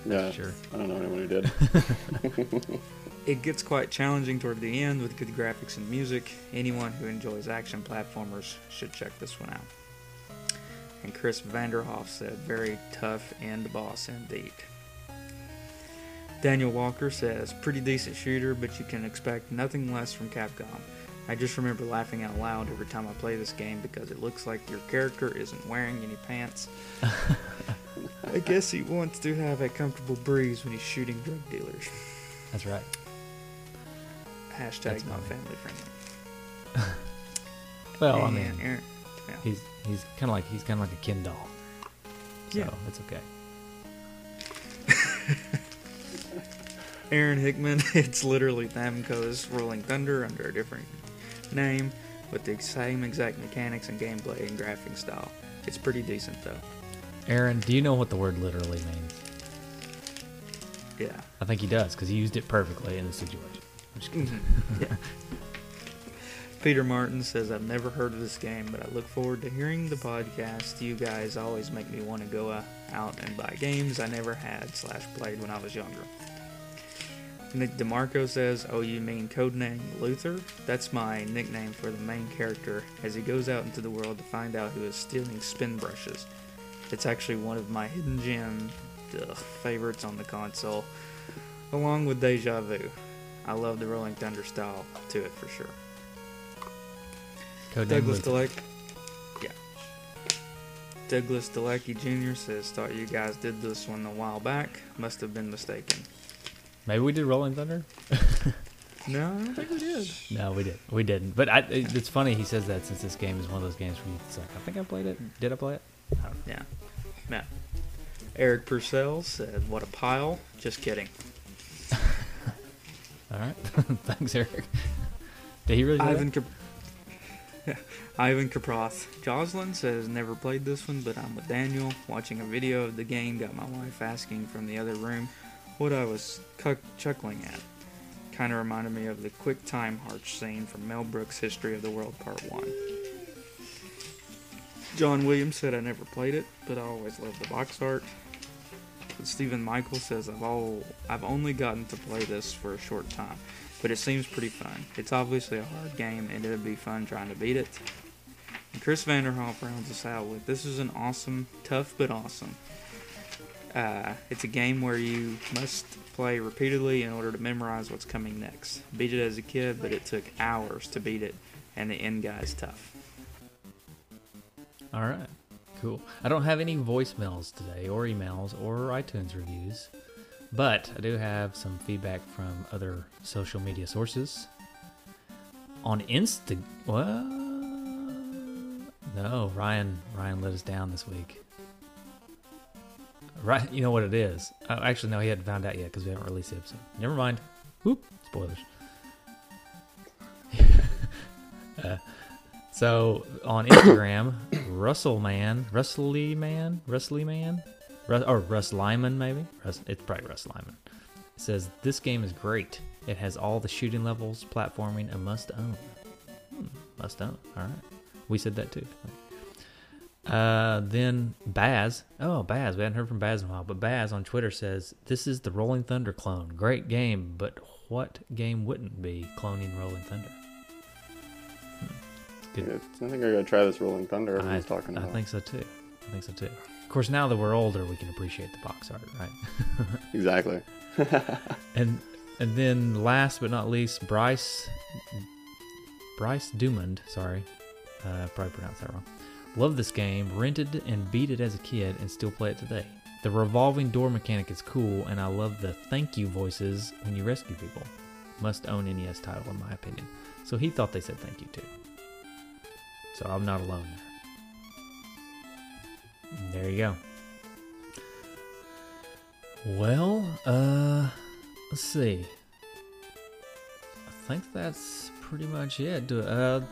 Yeah. Sure. I don't know anyone who did. (laughs) It gets quite challenging toward the end with good graphics and music. Anyone who enjoys action platformers should check this one out. And Chris Vanderhoff said, very tough end boss indeed. Daniel Walker says, pretty decent shooter, but you can expect nothing less from Capcom. I just remember laughing out loud every time I play this game because it looks like your character isn't wearing any pants. (laughs) I guess he wants to have a comfortable breeze when he's shooting drug dealers. That's right. Hashtag That's not funny. family friendly. (laughs) Well, I mean, Aaron, yeah. he's he's kind of like he's kind of like a Ken doll. So Yeah. it's okay. (laughs) Aaron Hickman, (laughs) it's literally Namco's Rolling Thunder under a different name with the same exact mechanics and gameplay and graphing style. It's pretty decent though. Aaron, do you know what the word literally means? Yeah. I think he does because he used it perfectly in the situation. I'm just kidding. yeah. Peter Martin says, I've never heard of this game, but I look forward to hearing the podcast. You guys always make me want to go uh, out and buy games I never had slash played when I was younger. Nick DeMarco says, Oh, you mean codename Luther? That's my nickname for the main character as he goes out into the world to find out who is stealing spin brushes. It's actually one of my hidden gem ugh, favorites on the console, along with Deja Vu. I love the Rolling Thunder style to it for sure. Codename Douglas Luther. Deleck. Yeah. Douglas Delecki Jr. says, Thought you guys did this one a while back. Must have been mistaken. Maybe we did Rolling Thunder. (laughs) No, I don't think we did. No, we did. We didn't. But I, it's funny he says that since this game is one of those games where it's like, I think I played it. Hmm. Did I play it? I. Yeah. Matt. Eric Purcell said, What a pile. Just kidding. (laughs) All right. (laughs) Thanks, Eric. Did he really? do that? (laughs) Ivan Cap- Ivan Caproth. Jocelyn says, Never played this one, but I'm with Daniel. Watching a video of the game got my wife asking from the other room what I was cu- chuckling at. Kind of reminded me of the quick time hearts scene from Mel Brooks' History of the World Part 1. John Williams said, I never played it, but I always loved the box art. But Stephen Michael says, I've, all, I've only gotten to play this for a short time but it seems pretty fun. It's obviously a hard game, and it'll be fun trying to beat it. And Chris Vanderhoff rounds us out with this is an awesome, tough but awesome. Uh, it's a game where you must play repeatedly in order to memorize what's coming next. Beat it as a kid, but it took hours to beat it, and the end guy's tough. All right. Cool. I don't have any voicemails today, or emails, or iTunes reviews, but I do have some feedback from other social media sources. On Insta, well, No, Ryan. Ryan let us down this week. Right, you know what it is. Oh, actually, no, he hadn't found out yet because we haven't released the episode. Never mind. Whoop, spoilers. (laughs) Uh, so on Instagram, Russell Man, Russell Man, Russell Man, Russ, or Russ Lyman maybe. Russ, it's probably Russ Lyman. Says this game is great. It has all the shooting levels, platforming, a must own. Hmm, must own. All right, we said that too. Uh, then Baz. Oh, Baz. We hadn't heard from Baz in a while, but Baz on Twitter says this is the Rolling Thunder clone. Great game, but what game wouldn't be cloning Rolling Thunder? I think I gotta try this Rolling Thunder I, talking I think so too. I think so too. Of course, now that we're older, we can appreciate the box art, right? (laughs) Exactly. (laughs) and and then last but not least, Bryce Bryce Dumond. Sorry, uh, probably pronounced that wrong. Love this game. Rented and beat it as a kid, and still play it today. The revolving door mechanic is cool, and I love the thank you voices when you rescue people. Must own NES title, in my opinion. So he thought they said thank you too. So I'm not alone there. And There you go. Well, uh, let's see. I think that's pretty much it. Do- Uh,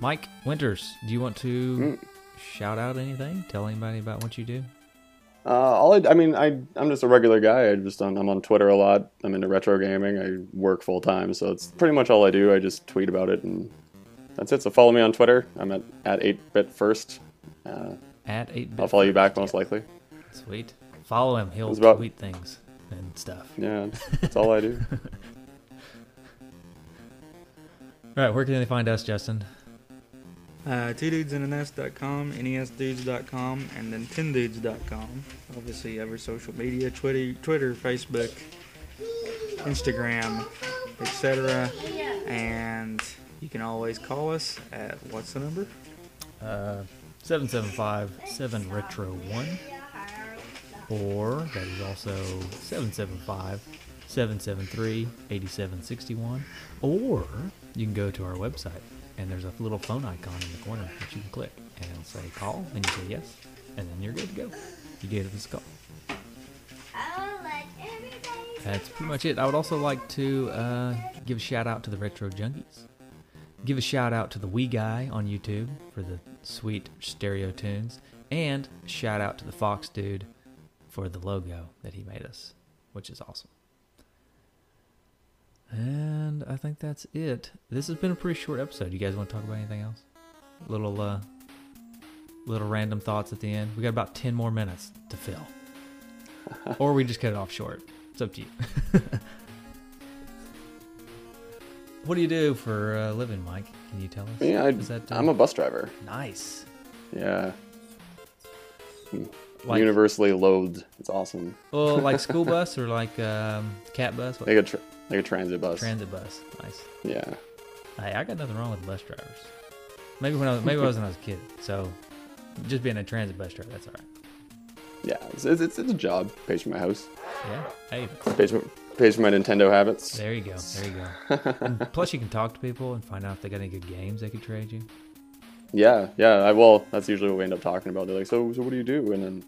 Mike Winters, do you want to Mm. shout out anything? Tell anybody about what you do? Uh, all I, I mean, I I'm just a regular guy. I just on, I'm on Twitter a lot. I'm into retro gaming. I work full time, so it's pretty much all I do. I just tweet about it, and that's it. So follow me on Twitter. I'm at at eight bit first. Uh, At eight. I'll follow you back most likely. Sweet. Follow him. He'll It's about- tweet things and stuff. Yeah, that's all I do. (laughs) All right, where can they find us, Justin? Uh, two dudes in a nest.com, nesdudes.com, and then 10dudes.com. Obviously, every social media Twitter, Twitter Facebook, Instagram, etc. And you can always call us at what's the number? Uh, 775 retro one or that is also 775 773 8761 or you can go to our website, and there's a little phone icon in the corner that you can click, and it'll say call, and you say yes, and then you're good to go. You get this call. That's pretty much it. I would also like to uh, give a shout out to the Retro Junkies. Give a shout out to the Wee Guy on YouTube for the sweet stereo tunes. And shout out to the Fox Dude for the logo that he made us, which is awesome. And I think that's it. This has been a pretty short episode. You guys want to talk about anything else? Little uh little random thoughts at the end. We got about 10 more minutes to fill. (laughs) or we just cut it off short. It's up to you. (laughs) what do you do for a living, Mike? Can you tell us? Yeah, I, that, uh, I'm a bus driver. nice. Yeah, Like, universally loathed. It's awesome. well, like (laughs) school bus or like um, cat bus? What, Like a tra- like a transit bus. transit bus. Nice. yeah. Hey, I got nothing wrong with bus drivers. Maybe when I was maybe I was when I was a kid. So just being a transit bus driver, that's all right. Yeah, it's, it's, it's, a job. Pays for my house. Yeah. Hey, Pays for my Nintendo habits. there you go. There you go. (laughs) And plus, you can talk to people and find out if they got any good games they could trade you. Yeah, yeah. I, well, that's usually what we end up talking about. They're like, so, so what do you do? And then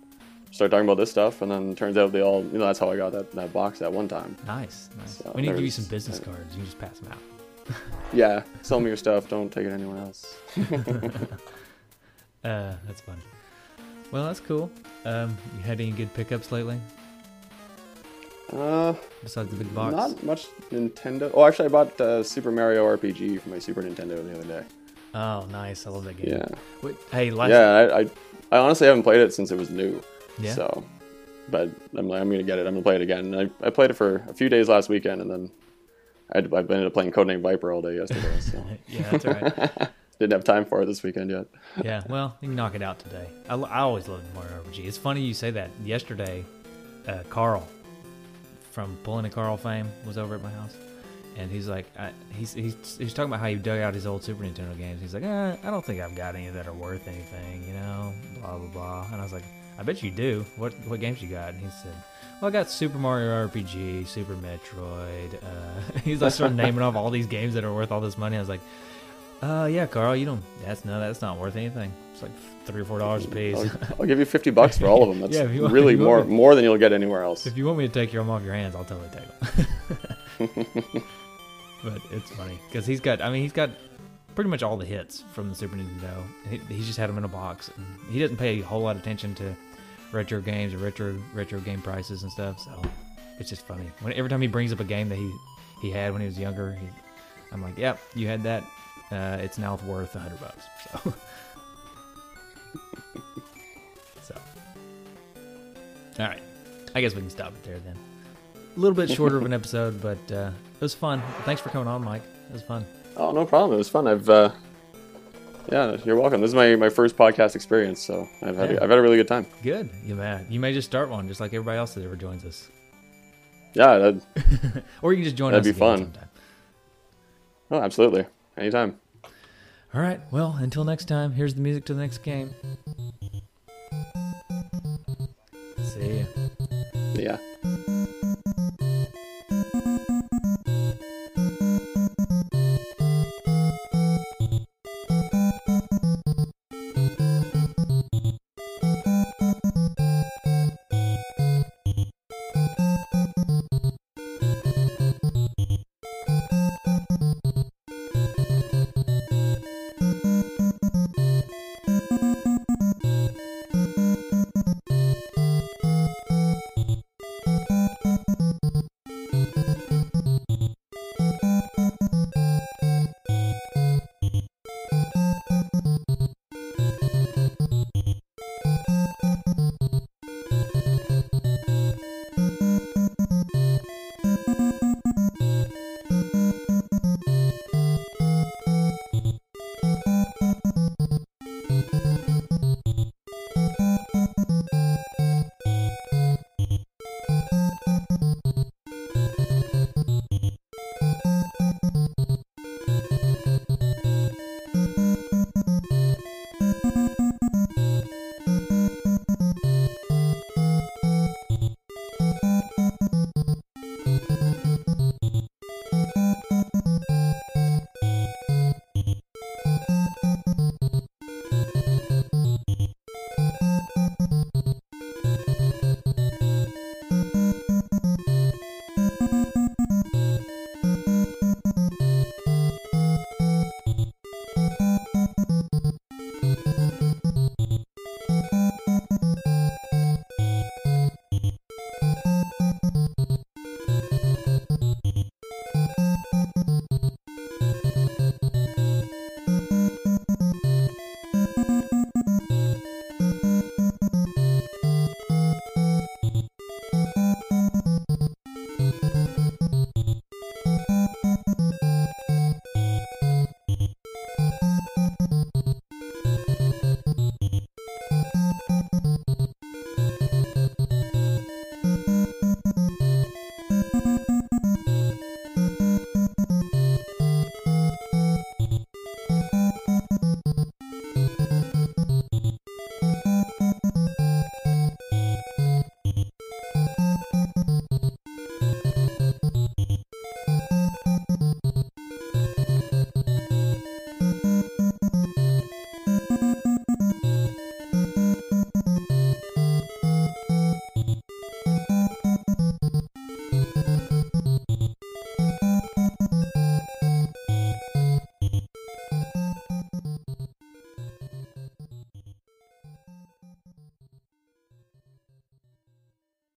start talking about this stuff, and then turns out they all, you know, that's how I got that, that box at one time. Nice, nice. So we need to give you some business cards. You can just pass them out. (laughs) Yeah, sell me your stuff. Don't take it anyone else. (laughs) Uh, that's fun. Well, that's cool. Um, you had any good pickups lately Uh, besides the big box? not much Nintendo. Oh, actually, I bought uh, Super Mario RPG for my Super Nintendo the other day. Oh, nice. I love that game. Yeah, Wait, hey, last yeah. I, I, I honestly haven't played it since it was new. Yeah? So, but I'm like, I'm gonna get it. I'm gonna play it again. And I, I played it for a few days last weekend, and then I, I ended up playing Codename Viper all day yesterday. (laughs) So yeah, that's right. (laughs) didn't have time for it this weekend yet. yeah, well, you can knock it out today. I, I always love Mario RPG. It's funny you say that. Yesterday, uh, Carl from Pulling a Carl fame was over at my house, and he's like, I, he's, he's he's talking about how he dug out his old Super Nintendo games. He's like, eh, I don't think I've got any that are worth anything, you know, blah blah blah. And I was like, I bet you do. What what games you got? And he said. Well, I got Super Mario RPG, Super Metroid. Uh, (laughs) he's like started naming off all these games that are worth all this money. I was like, uh, yeah, Carl, you don't. That's no, that's not worth anything. It's like three or four dollars a piece. I'll, (laughs) I'll give you fifty bucks for all of them. That's (laughs) Yeah, want- really if you want more me- more than you'll get anywhere else. if you want me to take them off your hands, I'll totally take them. (laughs) but it's funny because he's got. I mean, he's got pretty much all the hits from the Super Nintendo. He, he's just had them in a box. And he doesn't pay a whole lot of attention to retro games or retro retro game prices and stuff. So it's just funny. When every time he brings up a game that he he had when he was younger, he, I'm like, "Yep, you had that. Uh, it's now worth a hundred bucks." So. All right. I guess we can stop it there then. A little bit shorter of an episode, but uh, it was fun. Thanks for coming on, Mike. It was fun. Oh, no problem. It was fun. I've uh, yeah, you're welcome. This is my, my first podcast experience, so I've had Yeah. a, I've had a really good time. Good. You may you may just start one, just like everybody else that ever joins us, Yeah, that, (laughs) or you can just join us. That'd be fun. sometime. oh, absolutely, anytime. All right. Well, until next time. Here's the music to the next game. Yeah.